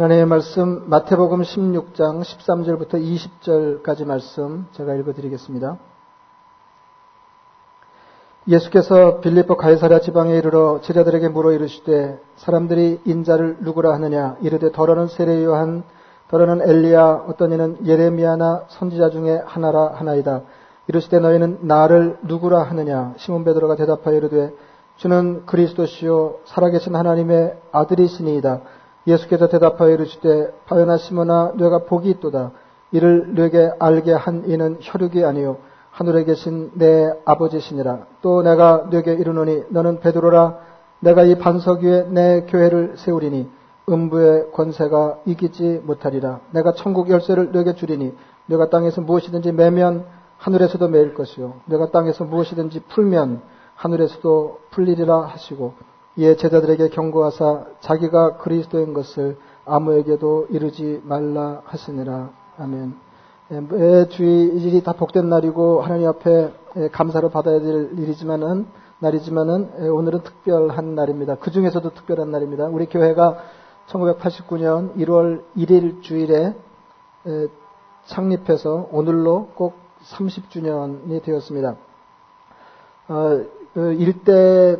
하나님의 말씀 마태복음 16장 13절부터 20절까지 말씀 제가 읽어드리겠습니다. 예수께서 빌립보 가이사랴 지방에 이르러 제자들에게 물어 이르시되 사람들이 인자를 누구라 하느냐? 이르되 더러는 세례 요한 더러는 엘리야 어떤 이는 예레미야나 선지자 중에 하나라 하나이다. 이르시되 너희는 나를 누구라 하느냐? 시몬 베드로가 대답하여 이르되 주는 그리스도시요 살아계신 하나님의 아들이시니이다 예수께서 대답하여 이르시되 바요나 시모나 뇌가 복이 있도다. 이를 뇌게 알게 한 이는 혈육이 아니요. 하늘에 계신 내 아버지시니라. 또 내가 뇌게 이르노니 너는 베드로라. 내가 이 반석 위에 내 교회를 세우리니 음부의 권세가 이기지 못하리라. 내가 천국 열쇠를 뇌게 주리니 내가 땅에서 무엇이든지 매면 하늘에서도 매일 것이요. 내가 땅에서 무엇이든지 풀면 하늘에서도 풀리리라 하시고 이에 제자들에게 경고하사 자기가 그리스도인 것을 아무에게도 이르지 말라 하시니라. 아멘. 매 주일이 다 복된 날이고 하나님 앞에 감사를 받아야 될 일이지만은 날이지만은 오늘은 특별한 날입니다. 그 중에서도 특별한 날입니다. 우리 교회가 1989년 1월 1일 주일에 창립해서 오늘로 꼭 30주년이 되었습니다. 어, 그 일대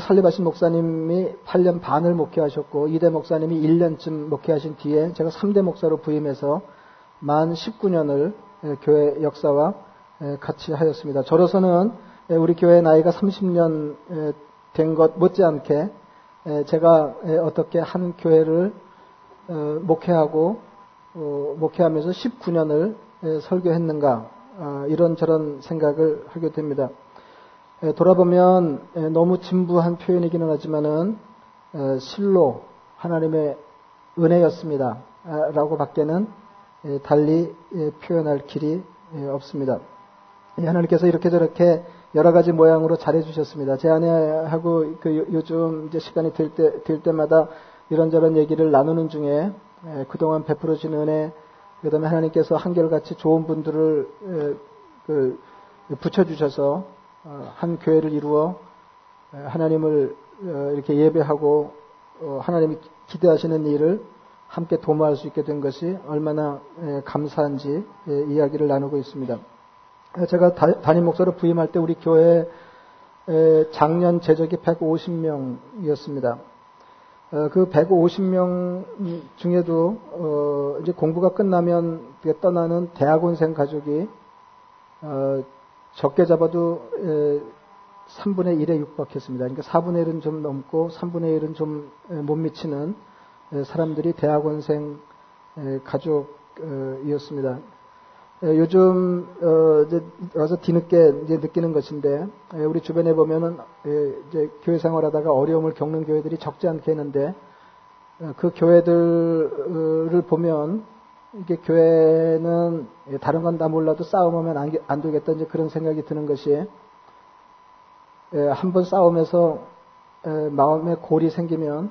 살리바신 목사님이 8년 반을 목회하셨고 이대 목사님이 1년쯤 목회하신 뒤에 제가 3대 목사로 부임해서 만 19년을 교회 역사와 같이 하였습니다. 저로서는 우리 교회 나이가 30년 된 것 못지않게 제가 어떻게 한 교회를 어, 목회하고 어, 목회하면서 19년을 설교했는가 아, 이런저런 생각을 하게 됩니다. 돌아보면 너무 진부한 표현이기는 하지만은 실로 하나님의 은혜였습니다. 아, 라고 밖에는 달리 표현할 길이 없습니다. 하나님께서 이렇게 저렇게 여러 가지 모양으로 잘해주셨습니다. 제 아내하고 그 요즘 이제 시간이 될 때, 될 때마다 이런저런 얘기를 나누는 중에 그동안 베풀어진 은혜, 그 다음에 하나님께서 한결같이 좋은 분들을 그 붙여주셔서 어, 한 교회를 이루어 하나님을 어, 이렇게 예배하고 어, 하나님이 기대하시는 일을 함께 도모할 수 있게 된 것이 얼마나 감사한지 이야기를 나누고 있습니다. 제가 담임 목사로 부임할 때 우리 교회 작년 재적이 150명이었습니다. 그 150명 중에도 이제 공부가 끝나면 떠나는 대학원생 가족이 적게 잡아도 3분의 1에 육박했습니다. 그러니까 4분의 1은 좀 넘고 3분의 1은 좀 못 미치는 사람들이 대학원생 가족이었습니다. 요즘 어, 이제 와서 뒤늦게 이제 느끼는 것인데 우리 주변에 보면은 이제 교회 생활하다가 어려움을 겪는 교회들이 적지 않겠는데 그 교회들을 보면 이게 교회는 다른 건 다 몰라도 싸움하면 안, 안 되겠다 이제 그런 생각이 드는 것이 한 번 싸움에서 마음에 골이 생기면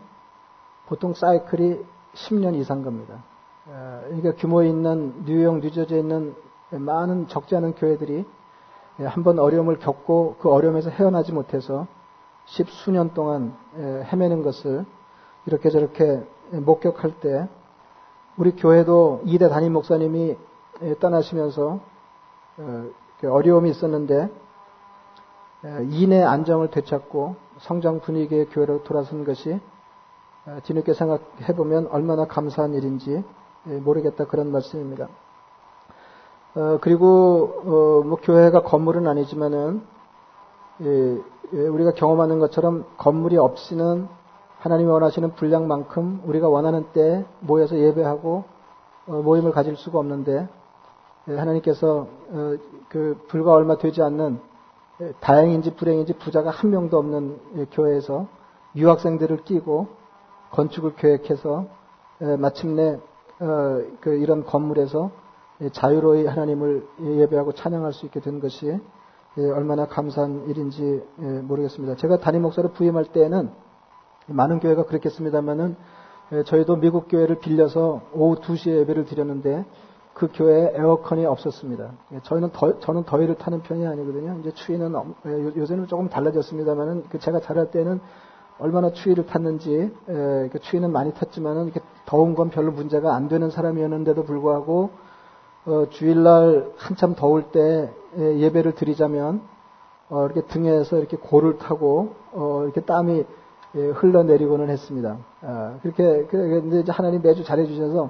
보통 사이클이 10년 이상 겁니다. 그러니까 규모 있는 뉴욕, 뉴저지에 있는 많은 적지 않은 교회들이 한 번 어려움을 겪고 그 어려움에서 헤어나지 못해서 십수년 동안 헤매는 것을 이렇게 저렇게 목격할 때 우리 교회도 이대 담임 목사님이 떠나시면서 어, 어려움이 있었는데 인의 안정을 되찾고 성장 분위기의 교회로 돌아선 것이 뒤늦게 생각해 보면 얼마나 감사한 일인지 모르겠다 그런 말씀입니다. 어, 그리고 어, 뭐 교회가 건물은 아니지만은 우리가 경험하는 것처럼 건물이 없이는 하나님이 원하시는 분량만큼 우리가 원하는 때 모여서 예배하고 어, 모임을 가질 수가 없는데 예, 하나님께서 어, 그 불과 얼마 되지 않는 예, 다행인지 불행인지 부자가 한 명도 없는 예, 교회에서 유학생들을 끼고 건축을 계획해서 마침내 어, 그 이런 건물에서 자유로이 하나님을 예배하고 찬양할 수 있게 된 것이 얼마나 감사한 일인지 모르겠습니다. 제가 담임 목사로 부임할 때에는 많은 교회가 그렇겠습니다만은 저희도 미국 교회를 빌려서 오후 2시에 예배를 드렸는데 그 교회에 에어컨이 없었습니다. 저희는 더, 저는 더위를 타는 편이 아니거든요. 이제 추위는 요새는 조금 달라졌습니다만은 그 제가 자랄 때는 얼마나 추위를 탔는지 에, 그 추위는 많이 탔지만은 이렇게 더운 건 별로 문제가 안 되는 사람이었는데도 불구하고 어, 주일날 한참 더울 때 에, 예배를 드리자면 어, 이렇게 등에서 이렇게 고를 타고 어, 이렇게 땀이 예, 흘러내리고는 했습니다. 아, 그렇게 근데 이제 하나님 매주 잘해 주셔서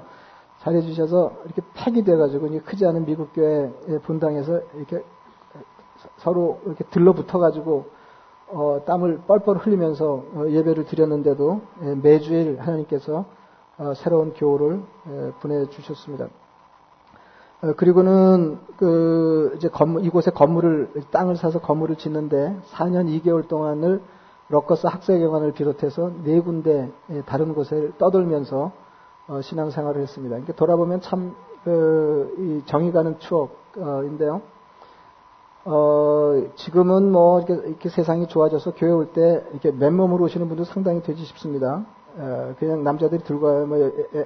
잘해 주셔서 이렇게 팩이 돼가지고 크지 않은 미국 교회 분당에서 이렇게 서로 이렇게 들러붙어가지고 어, 땀을 뻘뻘 흘리면서 어, 예배를 드렸는데도 예, 매주일 하나님께서 어, 새로운 교우를 예, 보내주셨습니다. 어, 그리고는 그 이제 건물, 이곳에 건물을 땅을 사서 건물을 짓는데 4년 2개월 동안을 러커스 학생회관을 비롯해서 네 군데 예, 다른 곳을 떠돌면서 어, 신앙생활을 했습니다. 이렇게 돌아보면 참 그, 정이 가는 추억인데요. 어, 지금은 뭐 이렇게, 이렇게, 세상이 좋아져서 교회 올 때 이렇게 맨몸으로 오시는 분도 상당히 되지 싶습니다. 어, 그냥 남자들이 들고 와요. 뭐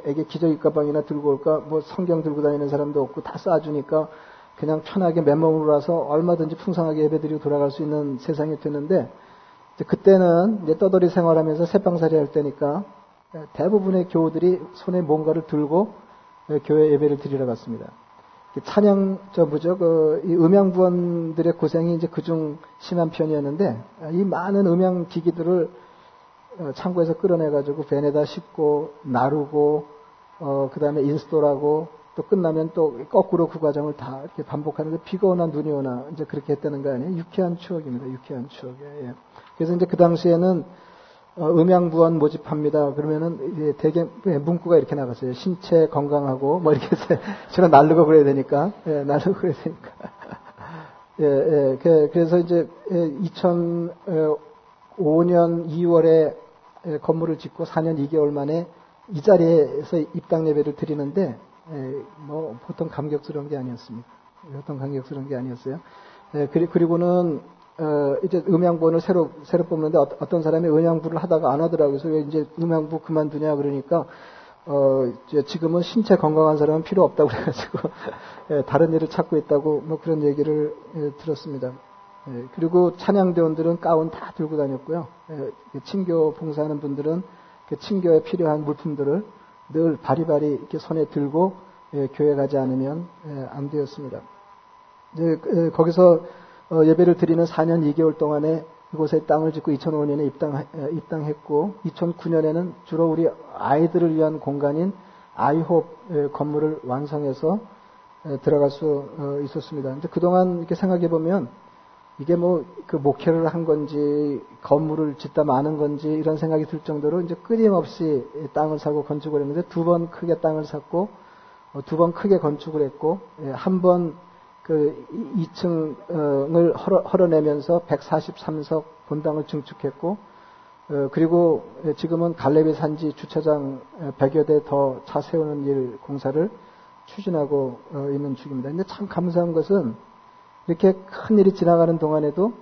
애기 기저귀 가방이나 들고 올까, 뭐 성경 들고 다니는 사람도 없고 다 쏴주니까 그냥 편하게 맨몸으로 와서 얼마든지 풍성하게 예배드리고 돌아갈 수 있는 세상이 됐는데 그때는 이제 떠돌이 생활하면서 새빵살이 할 때니까 대부분의 교우들이 손에 뭔가를 들고 교회 예배를 드리러 갔습니다. 찬양 저 뭐죠 그 음향부원들의 고생이 이제 그중 심한 편이었는데 이 많은 음향 기기들을 어, 창고에서 끌어내가지고 밴에다 싣고 나르고 어, 그 다음에 install하고 또 끝나면 또 거꾸로 그 과정을 다 이렇게 반복하는데 비가 오나 눈이 오나 이제 그렇게 했다는 거 아니에요? 유쾌한 추억입니다. 유쾌한 추억. 예. 그래서 이제 그 당시에는 어, 음양부원 모집합니다. 그러면은 대개 예, 문구가 이렇게 나갔어요. 신체 건강하고 뭐 이렇게 해서 제가 날르고 그래야 되니까 예, 날르고 그래야 되니까 예, 예, 그, 그래서 이제 2005년 2월에 예, 건물을 짓고 4년 2개월 만에 이 자리에서 입당 예배를 드리는데 예, 뭐 보통 감격스러운 게 아니었습니다. 보통 감격스러운 게 아니었어요. 예, 그리고는 어, 이제 음향부를 새로 새로 뽑는데 어, 떤 사람이 음향부를 하다가 안 하더라고요. 그래서 이제 음향부 그만두냐 그러니까 어, 이제 지금은 신체 건강한 사람은 필요 없다고 그래가지고 예, 다른 일을 찾고 있다고 뭐 그런 얘기를 예, 들었습니다. 예, 그리고 찬양대원들은 가운 다 들고 다녔고요. 예, 친교 봉사하는 분들은 그 친교에 필요한 물품들을 늘 바리바리 이렇게 손에 들고 예, 교회 가지 않으면 예, 안 되었습니다. 그, 거기서 어, 예배를 드리는 4년 2개월 동안에 이곳에 땅을 짓고 2005년에 입당, 입당 했고 2009년에는 주로 우리 아이들을 위한 공간인 아이홉 건물을 완성해서 들어갈 수 어, 있었습니다. 근데 그동안 이렇게 생각해 보면 이게 뭐 그 목회를 한 건지 건물을 짓다 마는 건지 이런 생각이 들 정도로 이제 끊임없이 땅을 사고 건축을 했는데 두 번 크게 땅을 샀고 어, 두번 크게 건축을 했고 예, 한번 그 2층을 헐어, 내면서 143석 본당을 증축했고 어, 그리고 지금은 갈래비 산지 주차장 100여 대 더 차 세우는 일 공사를 추진하고 있는 중입니다. 근데 참 감사한 것은 이렇게 큰 일이 지나가는 동안에도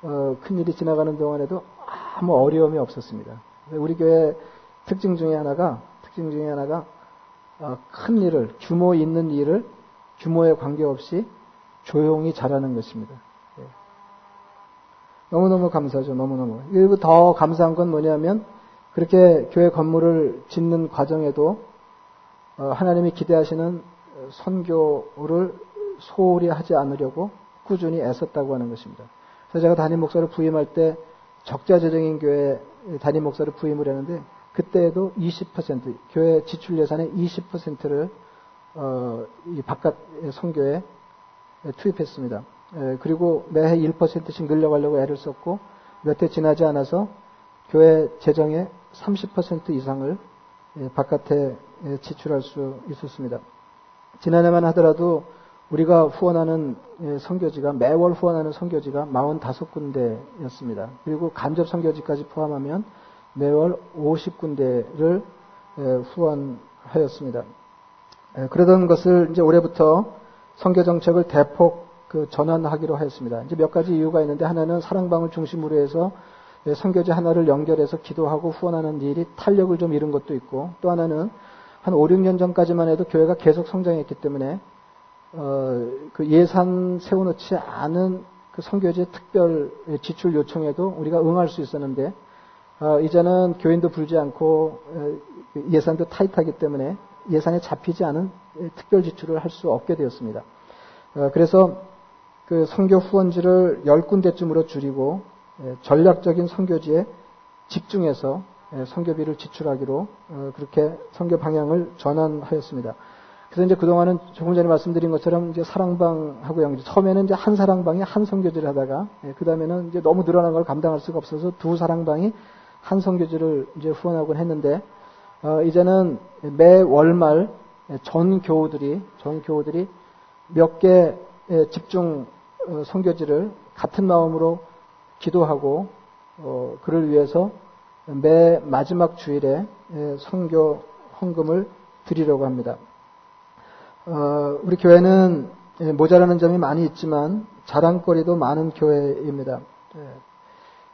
어, 큰 일이 지나가는 동안에도 아무 어려움이 없었습니다. 우리 교회 특징 중에 하나가 특징 중에 하나가 어, 큰 일을 규모 있는 일을 규모에 관계없이 조용히 잘하는 것입니다. 예. 너무너무 감사하죠. 너무너무. 그리고 더 감사한 건 뭐냐면 그렇게 교회 건물을 짓는 과정에도 어, 하나님이 기대하시는 선교를 소홀히 하지 않으려고 꾸준히 애썼다고 하는 것입니다. 그래서 제가 담임 목사를 부임할 때 적자재정인 교회 담임 목사를 부임을 했는데 그때에도 20% 교회 지출 예산의 20%를 어, 이 바깥 선교에 투입했습니다. 에, 그리고 매해 1%씩 늘려가려고 애를 썼고 몇 해 지나지 않아서 교회 재정의 30% 이상을 에, 바깥에 에, 지출할 수 있었습니다. 지난해만 하더라도 우리가 후원하는 예, 선교지가 매월 후원하는 선교지가 45군데였습니다. 그리고 간접 선교지까지 포함하면 매월 50군데를 예, 후원하였습니다. 예, 그러던 것을 이제 올해부터 선교 정책을 대폭 그 전환하기로 하였습니다. 이제 몇 가지 이유가 있는데 하나는 사랑방을 중심으로 해서 선교지 하나를 연결해서 기도하고 후원하는 일이 탄력을 좀 잃은 것도 있고 또 하나는 한 5, 6년 전까지만 해도 교회가 계속 성장했기 때문에 어, 그 예산 세워놓지 않은 그 선교제 특별 지출 요청에도 우리가 응할 수 있었는데 어, 이제는 교인도 불지 않고 어, 예산도 타이트하기 때문에 예산에 잡히지 않은 특별 지출을 할 수 없게 되었습니다. 어, 그래서 그 선교 후원지를 열 군데쯤으로 줄이고 예, 전략적인 선교지에 집중해서 예, 선교비를 지출하기로 어, 그렇게 선교 방향을 전환하였습니다. 그래서 이제 그동안은 조금 전에 말씀드린 것처럼 이제 사랑방하고 양 처음에는 이제 한 사랑방이 한 선교지를 하다가 예, 그 다음에는 이제 너무 늘어난 걸 감당할 수가 없어서 두 사랑방이 한 선교지를 이제 후원하곤 했는데 어, 이제는 매 월말 전 교우들이 전 교우들이 몇 개 집중 어, 선교지를 같은 마음으로 기도하고 어, 그를 위해서 매 마지막 주일에 선교 헌금을 드리려고 합니다. 어, 우리 교회는 모자라는 점이 많이 있지만 자랑거리도 많은 교회입니다.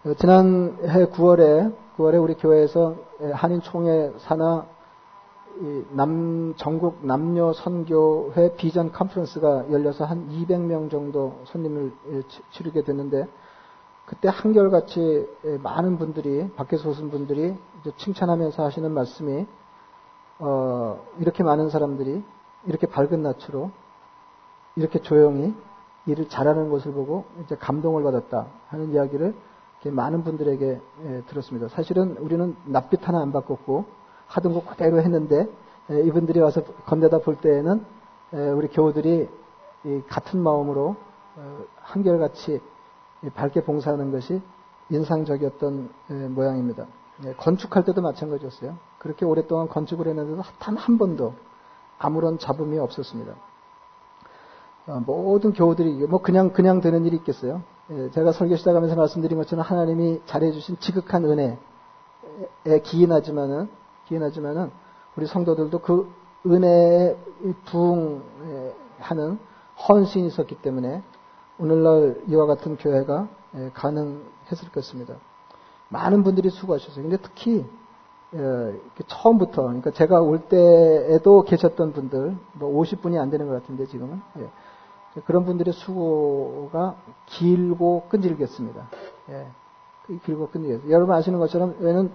예. 지난해 9월에 9월에 우리 교회에서 한인 총회 사나 남 전국 남녀 선교회 비전 컨퍼런스가 열려서 한 200명 정도 손님을 치르게 됐는데 그때 한결같이 많은 분들이 밖에서 오신 분들이 칭찬하면서 하시는 말씀이 어, 이렇게 많은 사람들이 이렇게 밝은 낯으로 이렇게 조용히 일을 잘하는 것을 보고 이제 감동을 받았다 하는 이야기를 많은 분들에게 예, 들었습니다. 사실은 우리는 낯빛 하나 안 바꿨고 하던 거 그대로 했는데 예, 이분들이 와서 건네다 볼 때에는 예, 우리 교우들이 같은 마음으로 어, 한결같이 밝게 봉사하는 것이 인상적이었던 모양입니다. 건축할 때도 마찬가지였어요. 그렇게 오랫동안 건축을 했는데도 단 한 번도 아무런 잡음이 없었습니다. 어, 모든 교우들이 뭐 그냥 그냥 되는 일이 있겠어요. 예, 제가 설교 시작하면서 말씀드린 것처럼 하나님이 잘해주신 지극한 은혜에 기인하지만은 기인하지만은 우리 성도들도 그 은혜에 부응하는 헌신이 있었기 때문에 오늘날 이와 같은 교회가 예, 가능했을 것입니다. 많은 분들이 수고하셨어요. 근데 특히 예, 처음부터 그러니까 제가 올 때에도 계셨던 분들 뭐 50분이 안 되는 것 같은데 지금은 예. 그런 분들의 수고가 길고 끈질겼습니다. 예. 길고 끈질겼어요. 여러분 아시는 것처럼 얘는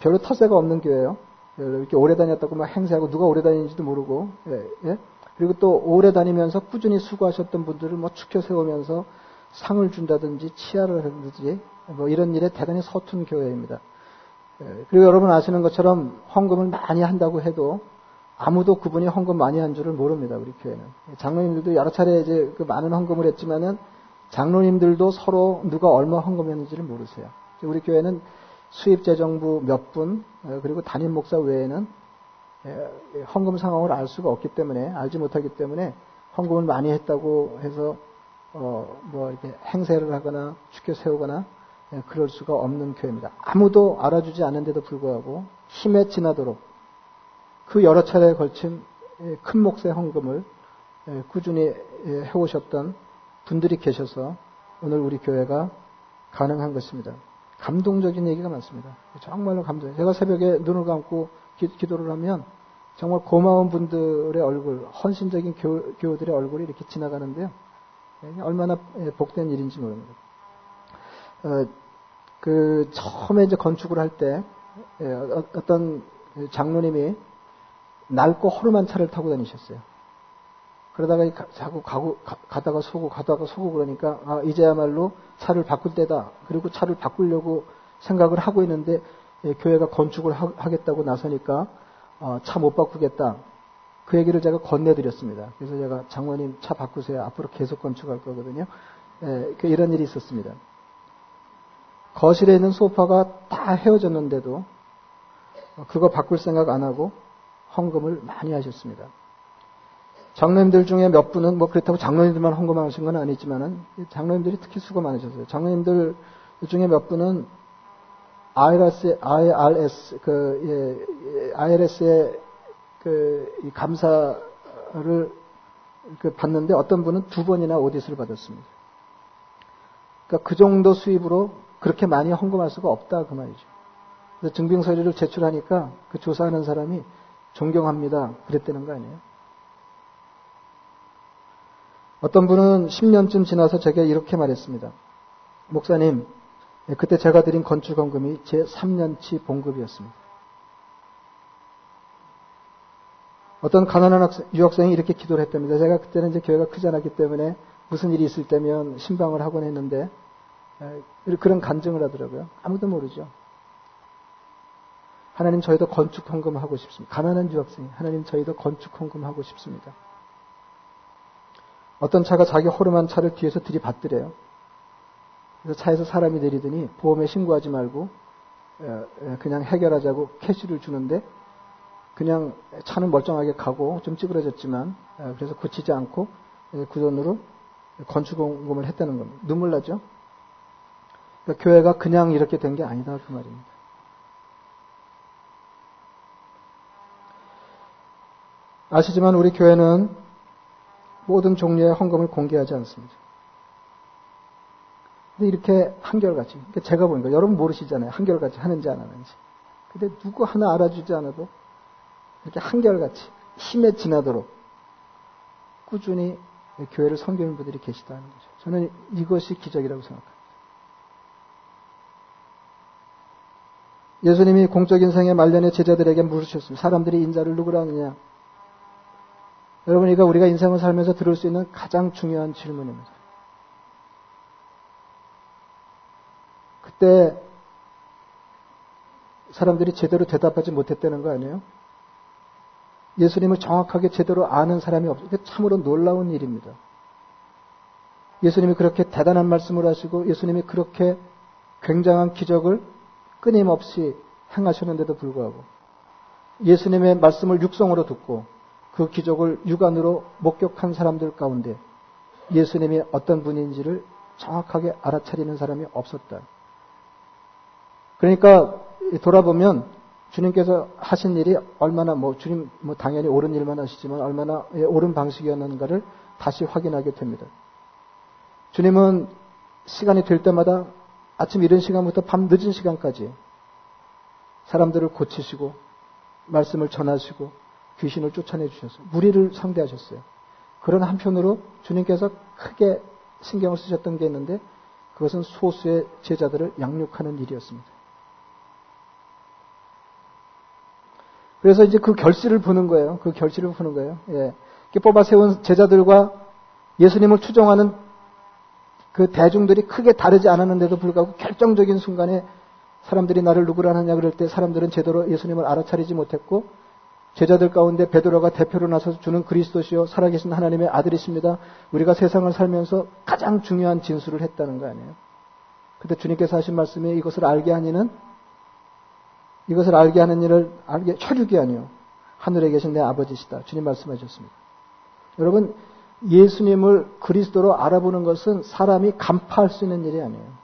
별로 터세가 없는 교회예요. 이렇게 오래 다녔다고 막 행세하고 누가 오래 다니는지도 모르고 예. 예? 그리고 또 오래 다니면서 꾸준히 수고하셨던 분들을 뭐 축혀 세우면서 상을 준다든지 치아를 하든지 뭐 이런 일에 대단히 서툰 교회입니다. 예, 그리고 여러분 아시는 것처럼 헌금을 많이 한다고 해도 아무도 그분이 헌금 많이 한 줄을 모릅니다. 우리 교회는 장로님들도 여러 차례 이제 그 많은 헌금을 했지만은 장로님들도 서로 누가 얼마 헌금했는지를 모르세요. 우리 교회는 수입 재정부 몇 분, 어, 그리고 담임 목사 외에는 예, 헌금 상황을 알 수가 없기 때문에, 알지 못하기 때문에 헌금을 많이 했다고 해서, 어, 뭐 이렇게 행세를 하거나 축켜 세우거나 예, 그럴 수가 없는 교회입니다. 아무도 알아주지 않는데도 불구하고 힘에 지나도록 그 여러 차례에 걸친 예, 큰 몫의 헌금을 꾸준히 해오셨던 분들이 계셔서 오늘 우리 교회가 가능한 것입니다. 감동적인 얘기가 많습니다. 정말로 감동. 제가 새벽에 눈을 감고 기, 도를 하면 정말 고마운 분들의 얼굴, 헌신적인 교, 교우들의 얼굴이 이렇게 지나가는데요. 얼마나 복된 일인지 모릅니다. 어, 그 처음에 이제 건축을 할 때 어, 어떤 장로님이 낡고 허름한 차를 타고 다니셨어요. 그러다가 자꾸 가고, 가, 다가 서고 가다가 서고 그러니까 아, 이제야말로 차를 바꿀 때다. 그리고 차를 바꾸려고 생각을 하고 있는데 예, 교회가 건축을 하, 겠다고 나서니까 어, 차못 바꾸겠다. 그 얘기를 제가 건네드렸습니다. 그래서 제가 장모님 차 바꾸세요. 앞으로 계속 건축할 거거든요. 예, 그 이런 일이 있었습니다. 거실에 있는 소파가 다 헤어졌는데도 그거 바꿀 생각 안 하고 헌금을 많이 하셨습니다. 장로님들 중에 몇 분은 뭐 그렇다고 장로님들만 헌금하신 건 아니지만은 장로님들이 특히 수고 많으셨어요. 장로님들 중에 몇 분은 IRS, IRS 그 예, IRS의 그 감사를 그 받는데 어떤 분은 두 번이나 오디스를 받았습니다. 그러니까 그 정도 수입으로 그렇게 많이 헌금할 수가 없다 그 말이죠. 그래서 증빙 서류를 제출하니까 그 조사하는 사람이 존경합니다. 그랬다는 거 아니에요? 어떤 분은 10년쯤 지나서 제게 이렇게 말했습니다. 목사님, 예, 그때 제가 드린 건축원금이 제 3년치 봉급이었습니다. 어떤 가난한 학생, 유학생이 이렇게 기도를 했답니다. 제가 그때는 이제 교회가 크지 않았기 때문에 무슨 일이 있을 때면 신방을 하곤 했는데 그런 간증을 하더라고요. 아무도 모르죠. 하나님 저희도 건축 헌금하고 싶습니다. 가난한 유학생 하나님 저희도 건축 헌금하고 싶습니다. 어떤 차가 자기 호름한 차를 뒤에서 들이받더래요. 그래서 차에서 사람이 내리더니 보험에 신고하지 말고 그냥 해결하자고 캐시를 주는데 그냥 차는 멀쩡하게 가고 좀 찌그러졌지만 그래서 고치지 않고 그 돈으로 건축공금을 했다는 겁니다. 눈물 나죠? 그러니까 교회가 그냥 이렇게 된 게 아니다 그 말입니다. 아시지만 우리 교회는 모든 종류의 헌금을 공개하지 않습니다. 근데 이렇게 한결같이, 제가 보니까 여러분 모르시잖아요. 한결같이 하는지 안 하는지. 근데 누구 하나 알아주지 않아도 이렇게 한결같이 힘에 지나도록 꾸준히 교회를 섬기는 분들이 계시다는 거죠. 저는 이것이 기적이라고 생각합니다. 예수님이 공적 인 생의 말년에 제자들에게 물으셨습니다. 사람들이 인자를 누구라 하느냐? 여러분, 이거 우리가 인생을 살면서 들을 수 있는 가장 중요한 질문입니다. 그때 사람들이 제대로 대답하지 못했다는 거 아니에요? 예수님을 정확하게 제대로 아는 사람이 없어요. 참으로 놀라운 일입니다. 예수님이 그렇게 대단한 말씀을 하시고 예수님이 그렇게 굉장한 기적을 끊임없이 행하셨는데도 불구하고 예수님의 말씀을 육성으로 듣고 그 기적을 육안으로 목격한 사람들 가운데 예수님이 어떤 분인지를 정확하게 알아차리는 사람이 없었다. 그러니까 돌아보면 주님께서 하신 일이 얼마나 뭐 주님 뭐 당연히 옳은 일만 하시지만 얼마나 옳은 방식이었는가를 다시 확인하게 됩니다. 주님은 시간이 될 때마다 아침 이른 시간부터 밤 늦은 시간까지 사람들을 고치시고 말씀을 전하시고 귀신을 쫓아내 주셨어요. 무리를 상대하셨어요. 그런 한편으로 주님께서 크게 신경을 쓰셨던 게 있는데 그것은 소수의 제자들을 양육하는 일이었습니다. 그래서 이제 그 결실을 보는 거예요. 그 결실을 보는 거예요. 예. 뽑아 세운 제자들과 예수님을 추종하는 그 대중들이 크게 다르지 않았는데도 불구하고 결정적인 순간에 사람들이 나를 누구라 하느냐 그럴 때 사람들은 제대로 예수님을 알아차리지 못했고 제자들 가운데 베드로가 대표로 나서서 주는 그리스도시요 살아계신 하나님의 아들이십니다. 우리가 세상을 살면서 가장 중요한 진술을 했다는 거 아니에요. 그때 주님께서 하신 말씀이 이것을 알게 하니는 이것을 알게 하는 일을 알게 혈육이 아니요 하늘에 계신 내 아버지시다. 주님 말씀하셨습니다. 여러분 예수님을 그리스도로 알아보는 것은 사람이 간파할 수 있는 일이 아니에요.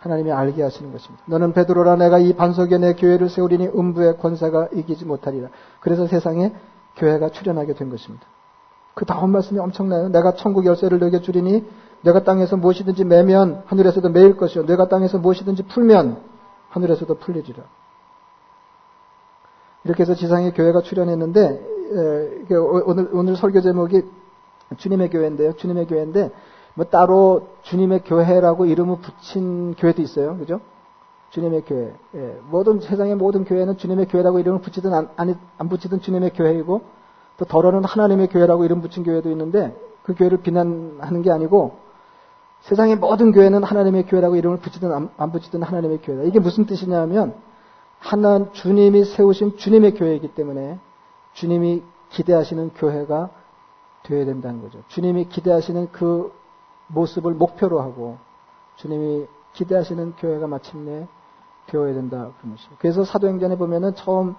하나님이 알게 하시는 것입니다. 너는 베드로라 내가 이 반석에 내 교회를 세우리니 음부의 권세가 이기지 못하리라. 그래서 세상에 교회가 출현하게 된 것입니다. 그 다음 말씀이 엄청나요. 내가 천국 열쇠를 너에게 주리니 내가 땅에서 무엇이든지 매면 하늘에서도 매일 것이요 내가 땅에서 무엇이든지 풀면 하늘에서도 풀리리라. 이렇게 해서 지상에 교회가 출현했는데 오늘 오늘 설교 제목이 주님의 교회인데요. 주님의 교회인데 뭐 따로 주님의 교회라고 이름을 붙인 교회도 있어요. 그죠? 주님의 교회. 예, 모든 세상의 모든 교회는 주님의 교회라고 이름을 붙이든 안, 안, 안 붙이든 주님의 교회이고 또 더러는 하나님의 교회라고 이름 붙인 교회도 있는데 그 교회를 비난하는 게 아니고 세상의 모든 교회는 하나님의 교회라고 이름을 붙이든 안, 안 붙이든 하나님의 교회다. 이게 무슨 뜻이냐면 하나 주님이 세우신 주님의 교회이기 때문에 주님이 기대하시는 교회가 되어야 된다는 거죠. 주님이 기대하시는 그 모습을 목표로 하고 주님이 기대하시는 교회가 마침내 되어야 된다 것이죠. 그래서 사도행전에 보면은 처음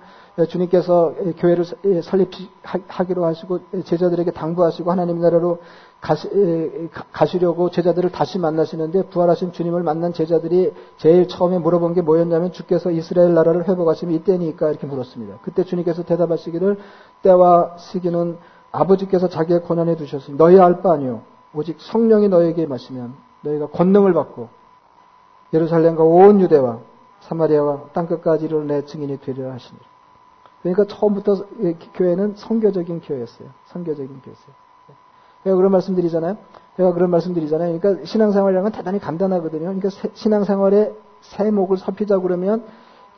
주님께서 교회를 설립하기로 하시고 제자들에게 당부하시고 하나님 나라로 가시, 려고 제자들을 다시 만나시는데 부활하신 주님을 만난 제자들이 제일 처음에 물어본 게 뭐였냐면 주께서 이스라엘 나라를 회복하시면 이때니까 이렇게 물었습니다. 그때 주님께서 대답하시기를 때와 시기는 아버지께서 자기의 권한에 두셨으니 너희 알 바 아니요 오직 성령이 너에게 마시면 너희가 권능을 받고 예루살렘과 온 유대와 사마리아와 땅끝까지 를내 증인이 되리라 하시니라. 그러니까 처음부터 교회는 성교적인 교회였어요. 성교적인 교회였어요. 제가 그런 말씀 드리잖아요. 제가 그런 말씀 드리잖아요. 그러니까 신앙생활이라는 건 대단히 간단하거든요. 그러니까 신앙생활의 세목을 살피자고 그러면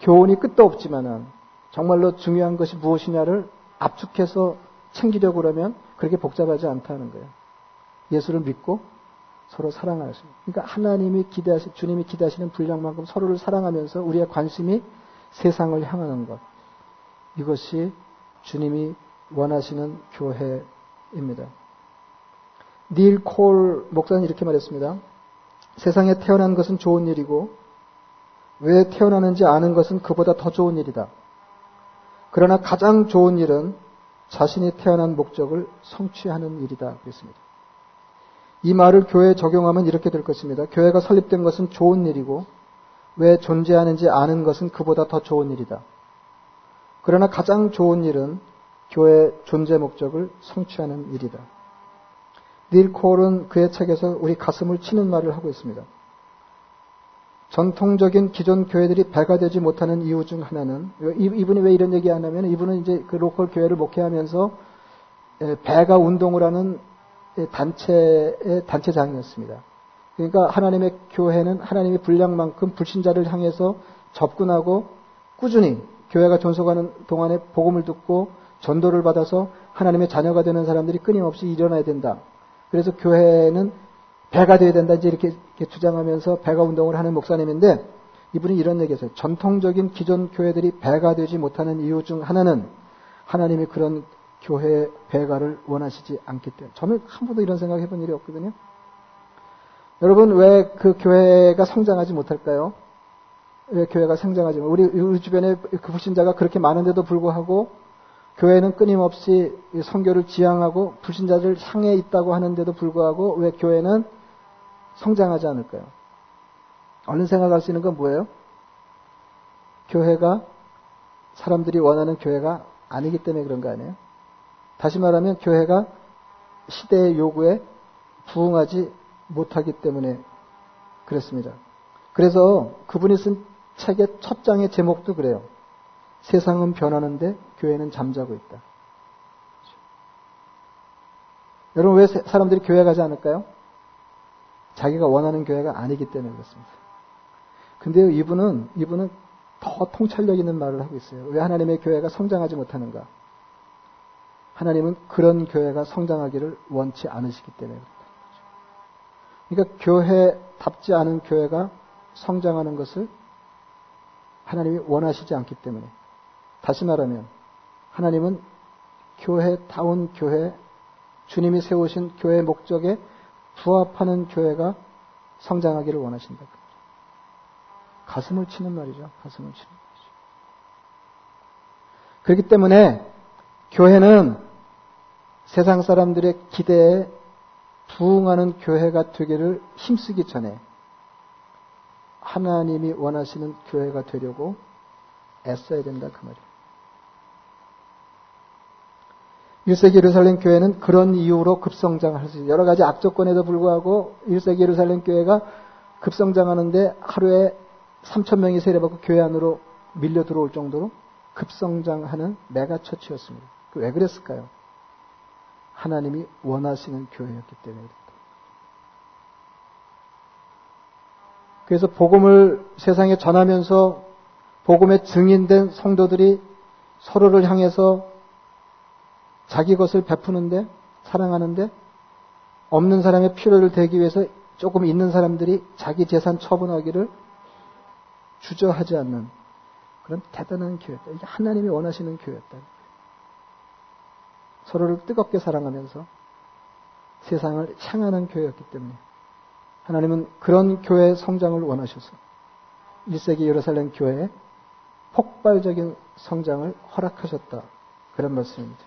교훈이 끝도 없지만은 정말로 중요한 것이 무엇이냐를 압축해서 챙기려고 그러면 그렇게 복잡하지 않다는 거예요. 예수를 믿고 서로 수. 그러니까 하나님이 기대하시, 주님이 기대하시는 분량만큼 서로를 사랑하면서 우리의 관심이 세상을 향하는 것. 이것이 주님이 원하시는 교회입니다. 닐 콜 목사는 이렇게 말했습니다. 세상에 태어난 것은 좋은 일이고 왜 태어나는지 아는 것은 그보다 더 좋은 일이다. 그러나 가장 좋은 일은 자신이 태어난 목적을 성취하는 일이다. 그랬습니다. 이 말을 교회에 적용하면 이렇게 될 것입니다. 교회가 설립된 것은 좋은 일이고 왜 존재하는지 아는 것은 그보다 더 좋은 일이다. 그러나 가장 좋은 일은 교회 존재 목적을 성취하는 일이다. 닐 콜은 그의 책에서 우리 가슴을 치는 말을 하고 있습니다. 전통적인 기존 교회들이 배가 되지 못하는 이유 중 하나는 이분이 왜 이런 얘기 하냐면 이분은 이제 그 로컬 교회를 목회하면서 배가 운동을 하는 단체의 단체장이었습니다. 그러니까 하나님의 교회는 하나님의 분량만큼 불신자를 향해서 접근하고 꾸준히 교회가 존속하는 동안에 복음을 듣고 전도를 받아서 하나님의 자녀가 되는 사람들이 끊임없이 일어나야 된다. 그래서 교회는 배가 돼야 된다 이제 이렇게, 이렇게 주장하면서 배가 운동을 하는 목사님인데 이분이 이런 얘기했어요. 전통적인 기존 교회들이 배가 되지 못하는 이유 중 하나는 하나님이 그런 교회 배가를 원하시지 않기 때문에 저는 한 번도 이런 생각 해본 일이 없거든요. 여러분 왜 그 교회가 성장하지 못할까요? 왜 교회가 성장하지 못? 우리 우리 주변에 그 불신자가 그렇게 많은데도 불구하고 교회는 끊임없이 성교를 지향하고 불신자들 향해 있다고 하는데도 불구하고 왜 교회는 성장하지 않을까요? 얼른 생각할 수 있는 건 뭐예요? 교회가 사람들이 원하는 교회가 아니기 때문에 그런 거 아니에요? 다시 말하면 교회가 시대의 요구에 부응하지 못하기 때문에 그랬습니다. 그래서 그분이 쓴 책의 첫 장의 제목도 그래요. 세상은 변하는데 교회는 잠자고 있다. 여러분 왜 사람들이 교회 가지 않을까요? 자기가 원하는 교회가 아니기 때문에 그렇습니다. 근데요, 이분은, 이분은 더 통찰력 있는 말을 하고 있어요. 왜 하나님의 교회가 성장하지 못하는가? 하나님은 그런 교회가 성장하기를 원치 않으시기 때문에 그렇다. 그러니까 교회답지 않은 교회가 성장하는 것을 하나님이 원하시지 않기 때문에. 다시 말하면, 하나님은 교회다운 교회, 주님이 세우신 교회 목적에 부합하는 교회가 성장하기를 원하신다. 가슴을 치는 말이죠. 가슴을 치는 말이죠. 그렇기 때문에 교회는 세상 사람들의 기대에 부응하는 교회가 되기를 힘쓰기 전에 하나님이 원하시는 교회가 되려고 애써야 된다 그 말이에요. 1세기 예루살렘 교회는 그런 이유로 급성장할 수 있어요. 여러 가지 악조건에도 불구하고 1세기 예루살렘 교회가 급성장하는데 하루에 3천 명이 세례받고 교회 안으로 밀려 들어올 정도로 급성장하는 mega church였습니다. 그 왜 그랬을까요? 하나님이 원하시는 교회였기 때문에 그래서 복음을 세상에 전하면서 복음의 증인된 성도들이 서로를 향해서 자기 것을 베푸는데 사랑하는데 없는 사람의 필요를 대기 위해서 조금 있는 사람들이 자기 재산 처분하기를 주저하지 않는 그런 대단한 교회였다. 이게 하나님이 원하시는 교회였다. 서로를 뜨겁게 사랑하면서 세상을 향하는 교회였기 때문에 하나님은 그런 교회 성장을 원하셔서 1세기 예루살렘 교회에 폭발적인 성장을 허락하셨다. 그런 말씀입니다.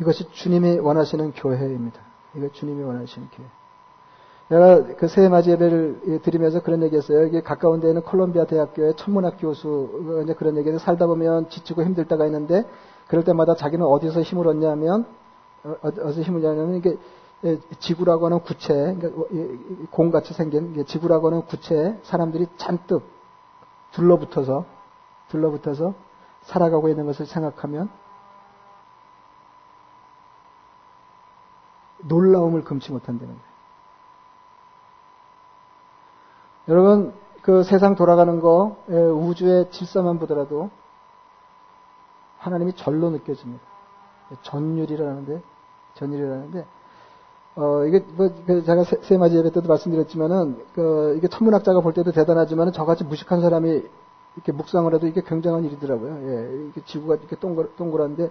이것이 주님이 원하시는 교회입니다. 이거 주님이 원하시는 교회. 내가 그 새해 맞이 예배를 드리면서 그런 얘기 했어요. 여기 가까운 데에는 콜롬비아 대학교의 천문학 교수, 이제 그런 얘기를 살다 보면 지치고 힘들 때가 있는데, 그럴 때마다 자기는 어디서 힘을 얻냐면, 어, 어디서 힘을 얻냐면, 이게 지구라고 하는 구체, 그러니까 공같이 생긴 지구라고 하는 구체에 사람들이 잔뜩 둘러붙어서, 둘러붙어서 살아가고 있는 것을 생각하면 놀라움을 금치 못한다는 거예요. 여러분, 그 세상 돌아가는 거, 예, 우주의 질서만 보더라도 하나님이 절로 느껴집니다. 전율이라는데, 전율이라는데, 어, 이게, 뭐, 그 제가 세, 세마지 예배 때도 말씀드렸지만은, 그, 이게 천문학자가 볼 때도 대단하지만은 저같이 무식한 사람이 이렇게 묵상을 해도 이게 굉장한 일이더라고요. 예, 이게 지구가 이렇게 동글, 동그란데,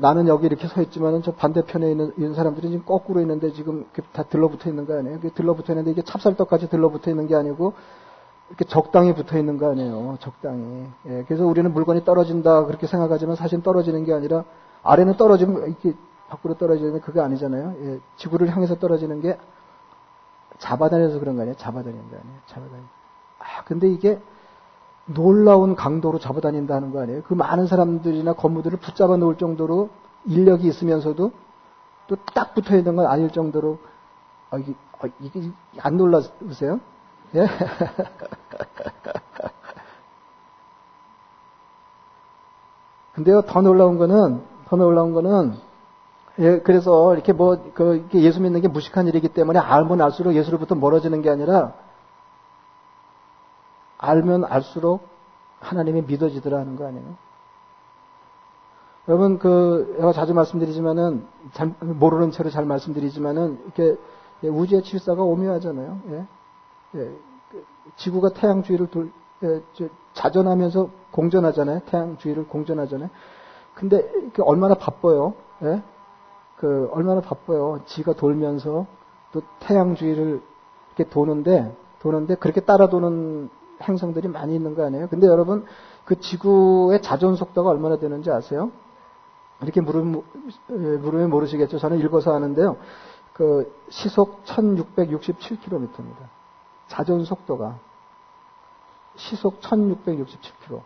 나는 여기 이렇게 서 있지만은 저 반대편에 있는, 있는 사람들이 지금 거꾸로 있는데 지금 다 들러붙어 있는 거 아니에요? 들러붙어 있는데 이게 찹쌀떡까지 들러붙어 있는 게 아니고, 이렇게 적당히 붙어 있는 거 아니에요. 적당히. 예, 그래서 우리는 물건이 떨어진다 그렇게 생각하지만 사실 떨어지는 게 아니라 아래는 떨어지면 이렇게 밖으로 떨어지는 그게 아니잖아요. 예, 지구를 향해서 떨어지는 게 잡아다녀서 그런 거 아니에요. 잡아다니는 거 아니에요. 잡아다니. 아, 근데 이게 놀라운 강도로 잡아다닌다는 거 아니에요. 그 많은 사람들이나 건물들을 붙잡아 놓을 정도로 인력이 있으면서도 또 딱 붙어 있는 건 아닐 정도로 아, 이게, 아, 이게 안 놀라세요? 예? 근데요, 더 놀라운 거는, 더 놀라운 거는, 예, 그래서 이렇게 뭐, 그, 예수 믿는 게 무식한 일이기 때문에 알면 알수록 예수로부터 멀어지는 게 아니라, 알면 알수록 하나님이 믿어지더라는 거 아니에요? 여러분, 그, 제가 자주 말씀드리지만은, 잘, 모르는 채로 잘 말씀드리지만은, 이렇게 우주의 질서가 오묘하잖아요. 예? 예, 그 지구가 태양 주위를 돌, 예, 자전하면서 공전하잖아요. 태양 주위를 공전하잖아요. 근데 얼마나 바빠요. 예? 그 얼마나 바빠요. 지가 돌면서 또 태양 주위를 이렇게 도는데 도는데 그렇게 따라 도는 행성들이 많이 있는 거 아니에요? 근데 여러분 그 지구의 자전 속도가 얼마나 되는지 아세요? 이렇게 물으면, 예, 모르시겠죠. 저는 읽어서 아는데요. 그 시속 1667km입니다. 자전 속도가 시속 1667km.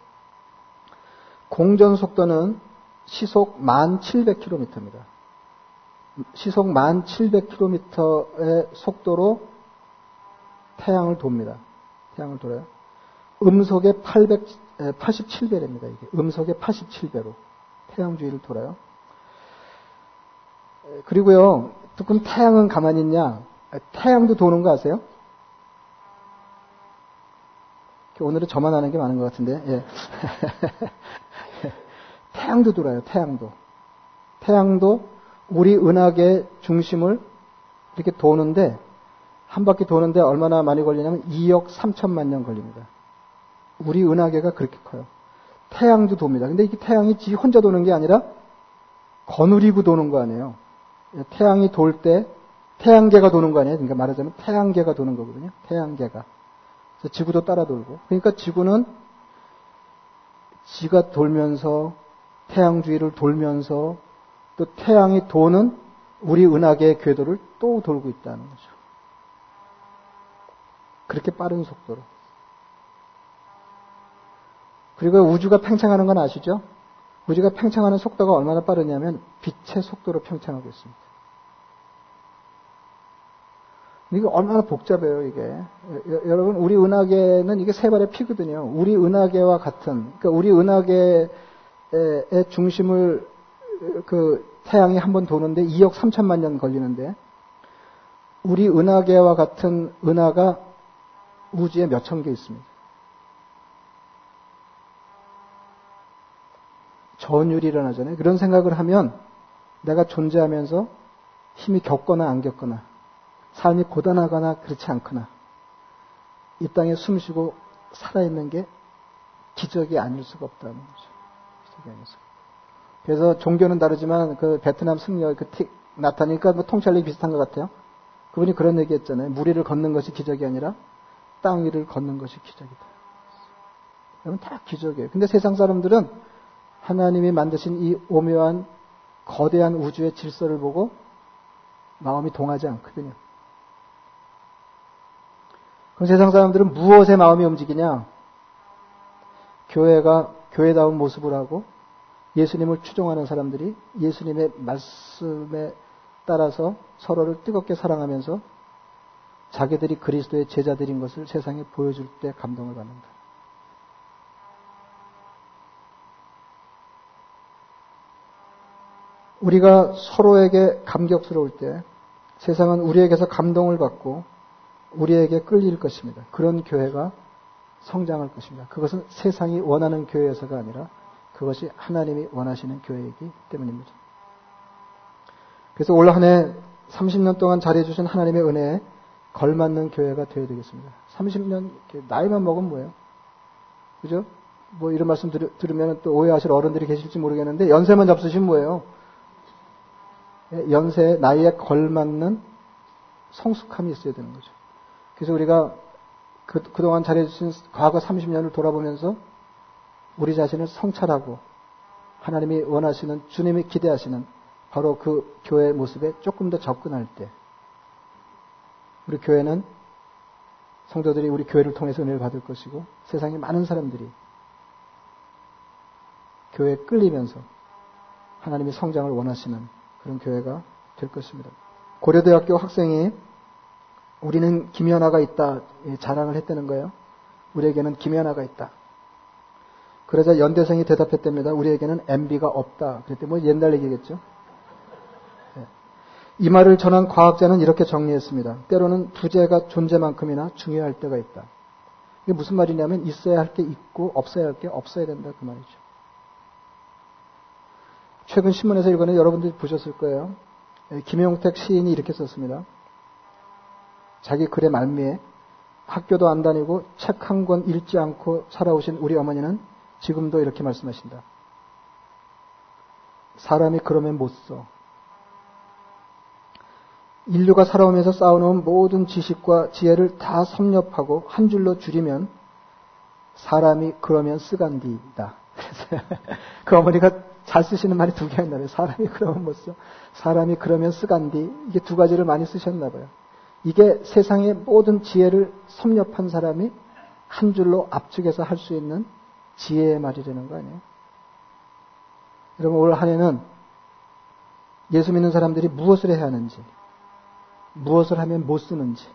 공전 속도는 시속 1700km입니다. 시속 1700km의 속도로 태양을 돕니다. 태양을 돌아요. 음속의 800, 87배입니다. 이게 음속의 87배로 태양 주위를 돌아요. 그리고요, 그럼 태양은 가만히 있냐? 태양도 도는 거 아세요? 오늘은 저만 하는 게 많은 것 같은데, 예. 태양도 돌아요, 태양도. 태양도 우리 은하계 중심을 이렇게 도는데, 한 바퀴 도는데 얼마나 많이 걸리냐면 2억 3천만 년 걸립니다. 우리 은하계가 그렇게 커요. 태양도 돕니다. 근데 이게 태양이 지 혼자 도는 게 아니라 거느리고 도는 거 아니에요. 태양이 돌 때 태양계가 도는 거 아니에요. 그러니까 말하자면 태양계가 도는 거거든요. 태양계가. 지구도 따라 돌고. 그러니까 지구는 지가 돌면서 태양 주위를 돌면서 또 태양이 도는 우리 은하계의 궤도를 또 돌고 있다는 거죠. 그렇게 빠른 속도로. 그리고 우주가 팽창하는 건 아시죠? 우주가 팽창하는 속도가 얼마나 빠르냐면 빛의 속도로 팽창하고 있습니다. 이게 얼마나 복잡해요, 이게. 여러분, 우리 은하계는 이게 세 발의 피거든요. 우리 은하계와 같은, 그러니까 우리 은하계의 중심을 그 태양이 한 번 도는데 2억 3천만 년 걸리는데 우리 은하계와 같은 은하가 우주에 몇 천 개 있습니다. 전율이 일어나잖아요. 그런 생각을 하면 내가 존재하면서 힘이 겪거나 안 겪거나 삶이 고단하거나 그렇지 않거나 이 땅에 숨 쉬고 살아있는 게 기적이 아닐 수가 없다는 거죠. 기적이 아닐 수가. 그래서 종교는 다르지만 그 베트남 승려 그 틱 나타나니까 뭐 통찰력이 비슷한 것 같아요. 그분이 그런 얘기 했잖아요. 물 위를 걷는 것이 기적이 아니라 땅 위를 걷는 것이 기적이다. 여러분 다 기적이에요. 근데 세상 사람들은 하나님이 만드신 이 오묘한 거대한 우주의 질서를 보고 마음이 동하지 않거든요. 그럼 세상 사람들은 무엇에 마음이 움직이냐? 교회가 교회다운 모습을 하고 예수님을 추종하는 사람들이 예수님의 말씀에 따라서 서로를 뜨겁게 사랑하면서 자기들이 그리스도의 제자들인 것을 세상에 보여줄 때 감동을 받는다. 우리가 서로에게 감격스러울 때 세상은 우리에게서 감동을 받고 우리에게 끌릴 것입니다. 그런 교회가 성장할 것입니다. 그것은 세상이 원하는 교회여서가 아니라 그것이 하나님이 원하시는 교회이기 때문입니다. 그래서 올 한 해 30년 동안 잘해주신 하나님의 은혜에 걸맞는 교회가 되어야 되겠습니다. 30년, 나이만 먹으면 뭐예요? 그죠? 뭐 이런 말씀 들, 들으면 또 오해하실 어른들이 계실지 모르겠는데 연세만 잡수시면 뭐예요? 예, 연세, 나이에 걸맞는 성숙함이 있어야 되는 거죠. 그래서 우리가 그, 그동안 잘해주신 과거 30년을 돌아보면서 우리 자신을 성찰하고 하나님이 원하시는 주님이 기대하시는 바로 그 교회 모습에 조금 더 접근할 때 우리 교회는 성도들이 우리 교회를 통해서 은혜를 받을 것이고 세상에 많은 사람들이 교회에 끌리면서 하나님이 성장을 원하시는 그런 교회가 될 것입니다. 고려대학교 학생이 우리는 김연아가 있다 자랑을 했다는 거예요. 우리에게는 김연아가 있다. 그러자 연대생이 대답했답니다. 우리에게는 MB가 없다. 그랬더니 뭐 옛날 얘기겠죠. 네. 이 말을 전한 과학자는 이렇게 정리했습니다. 때로는 부재가 존재만큼이나 중요할 때가 있다. 이게 무슨 말이냐면 있어야 할 게 있고 없어야 할 게 없어야 된다 그 말이죠. 최근 신문에서 읽어는 여러분들이 보셨을 거예요. 예, 김용택 시인이 이렇게 썼습니다. 자기 글의 말미에 학교도 안 다니고 책 한 권 읽지 않고 살아오신 우리 어머니는 지금도 이렇게 말씀하신다. 사람이 그러면 못 써. 인류가 살아오면서 쌓아놓은 모든 지식과 지혜를 다 섭렵하고 한 줄로 줄이면 사람이 그러면 쓰간디다. 그 어머니가 잘 쓰시는 말이 두 개가 있나 봐요. 사람이 그러면 못 써. 사람이 그러면 쓰간디. 이게 두 가지를 많이 쓰셨나 봐요. 이게 세상의 모든 지혜를 섭렵한 사람이 한 줄로 압축해서 할 수 있는 지혜의 말이라는 거 아니에요? 여러분, 올 한 해는 예수 믿는 사람들이 무엇을 해야 하는지, 무엇을 하면 못 쓰는지,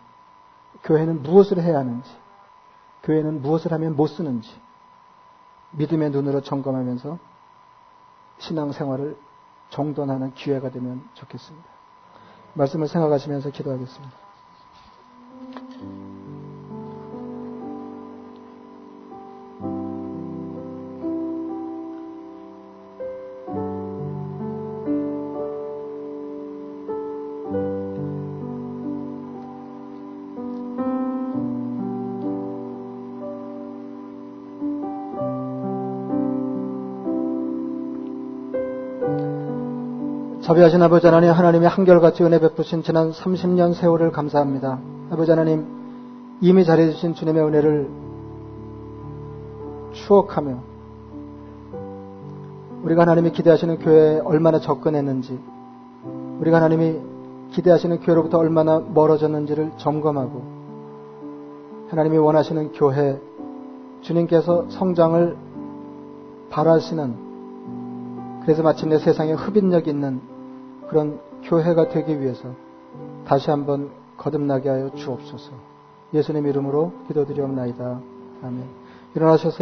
교회는 무엇을 해야 하는지, 교회는 무엇을 하면 못 쓰는지, 믿음의 눈으로 점검하면서 신앙생활을 정돈하는 기회가 되면 좋겠습니다. 말씀을 생각하시면서 기도하겠습니다. 자비하신 아버지 하나님, 하나님의 한결같이 은혜 베푸신 지난 30년 세월을 감사합니다. 아버지 하나님, 이미 잘해주신 주님의 은혜를 추억하며, 우리가 하나님이 기대하시는 교회에 얼마나 접근했는지, 우리가 하나님이 기대하시는 교회로부터 얼마나 멀어졌는지를 점검하고, 하나님이 원하시는 교회, 주님께서 성장을 바라시는, 그래서 마침내 세상에 흡인력 있는 그런 교회가 되기 위해서 다시 한번 거듭나게 하여 주옵소서. 예수님 이름으로 기도드리옵나이다. 아멘. 일어나셔서